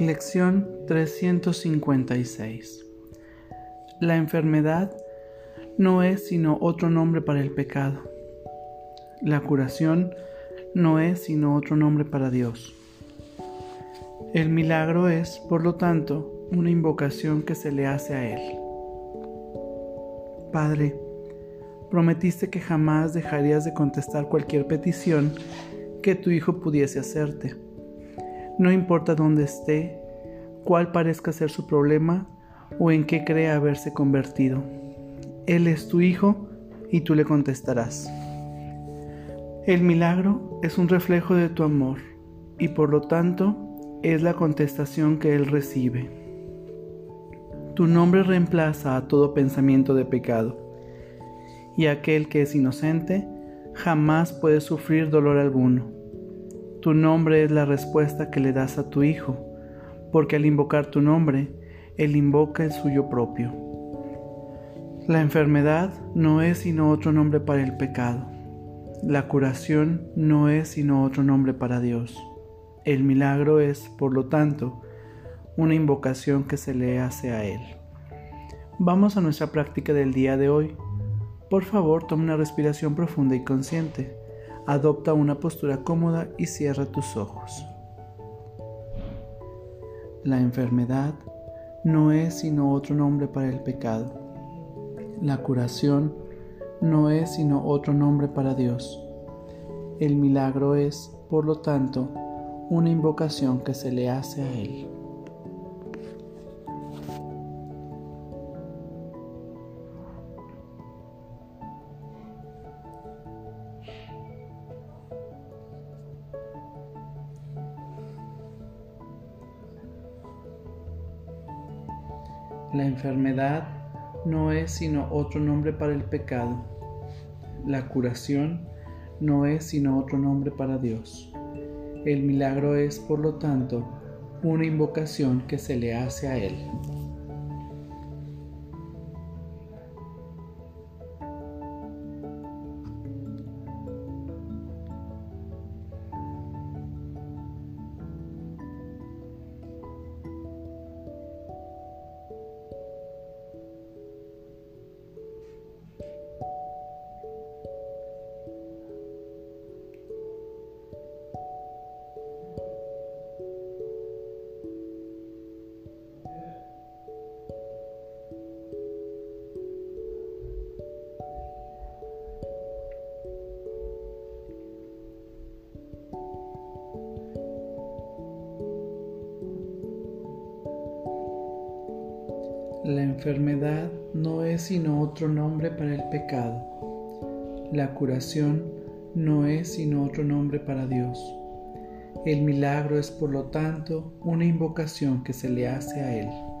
Lección 356 La enfermedad no es sino otro nombre para el pecado. La curación no es sino otro nombre para Dios. El milagro es, por lo tanto, una invocación que se le hace a Él. Padre, prometiste que jamás dejarías de contestar cualquier petición que tu Hijo pudiese hacerte no importa dónde esté, cuál parezca ser su problema o en qué crea haberse convertido. Él es tu Hijo y tú le contestarás. El milagro es un reflejo de tu amor y por lo tanto es la contestación que Él recibe. Tu nombre reemplaza a todo pensamiento de pecado y aquel que es inocente jamás puede sufrir dolor alguno tu nombre es la respuesta que le das a tu Hijo, porque al invocar tu nombre, Él invoca el suyo propio. La enfermedad no es sino otro nombre para el pecado. La curación no es sino otro nombre para Dios. El milagro es, por lo tanto, una invocación que se le hace a Él. Vamos a nuestra práctica del día de hoy. Por favor, toma una respiración profunda y consciente. Adopta una postura cómoda y cierra tus ojos. La enfermedad no es sino otro nombre para el pecado. La curación no es sino otro nombre para Dios. El milagro es, por lo tanto, una invocación que se le hace a Él. La enfermedad no es sino otro nombre para el pecado. La curación no es sino otro nombre para Dios. El milagro es, por lo tanto, una invocación que se le hace a Él. La enfermedad no es sino otro nombre para el pecado. La curación no es sino otro nombre para Dios. El milagro es por lo tanto una invocación que se le hace a Él.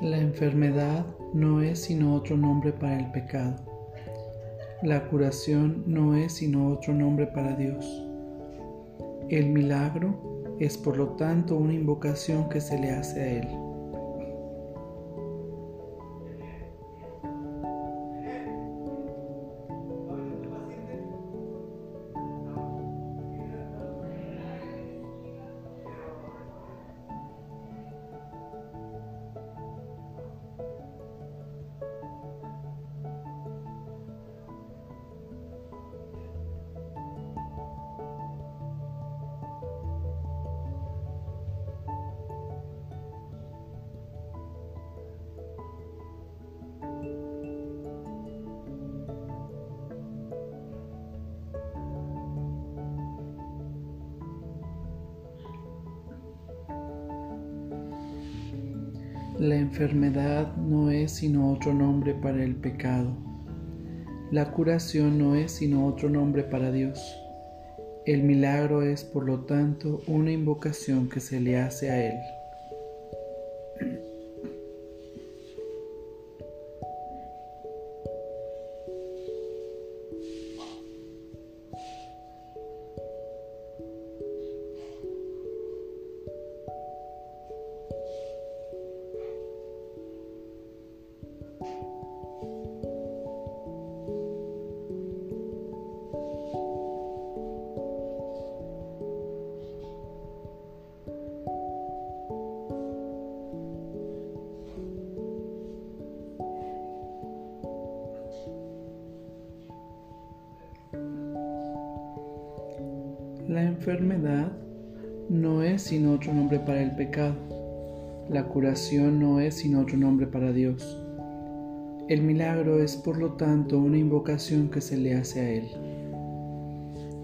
La enfermedad no es sino otro nombre para el pecado. La curación no es sino otro nombre para Dios. El milagro es por lo tanto una invocación que se le hace a Él. La enfermedad no es sino otro nombre para el pecado. La curación no es sino otro nombre para Dios. El milagro es, por lo tanto, una invocación que se le hace a Él. La enfermedad no es sino otro nombre para el pecado. La curación no es sino otro nombre para Dios. El milagro es por lo tanto una invocación que se le hace a Él.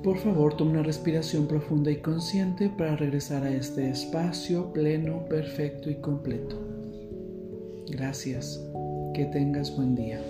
Por favor, toma una respiración profunda y consciente para regresar a este espacio pleno, perfecto y completo. Gracias. Que tengas buen día.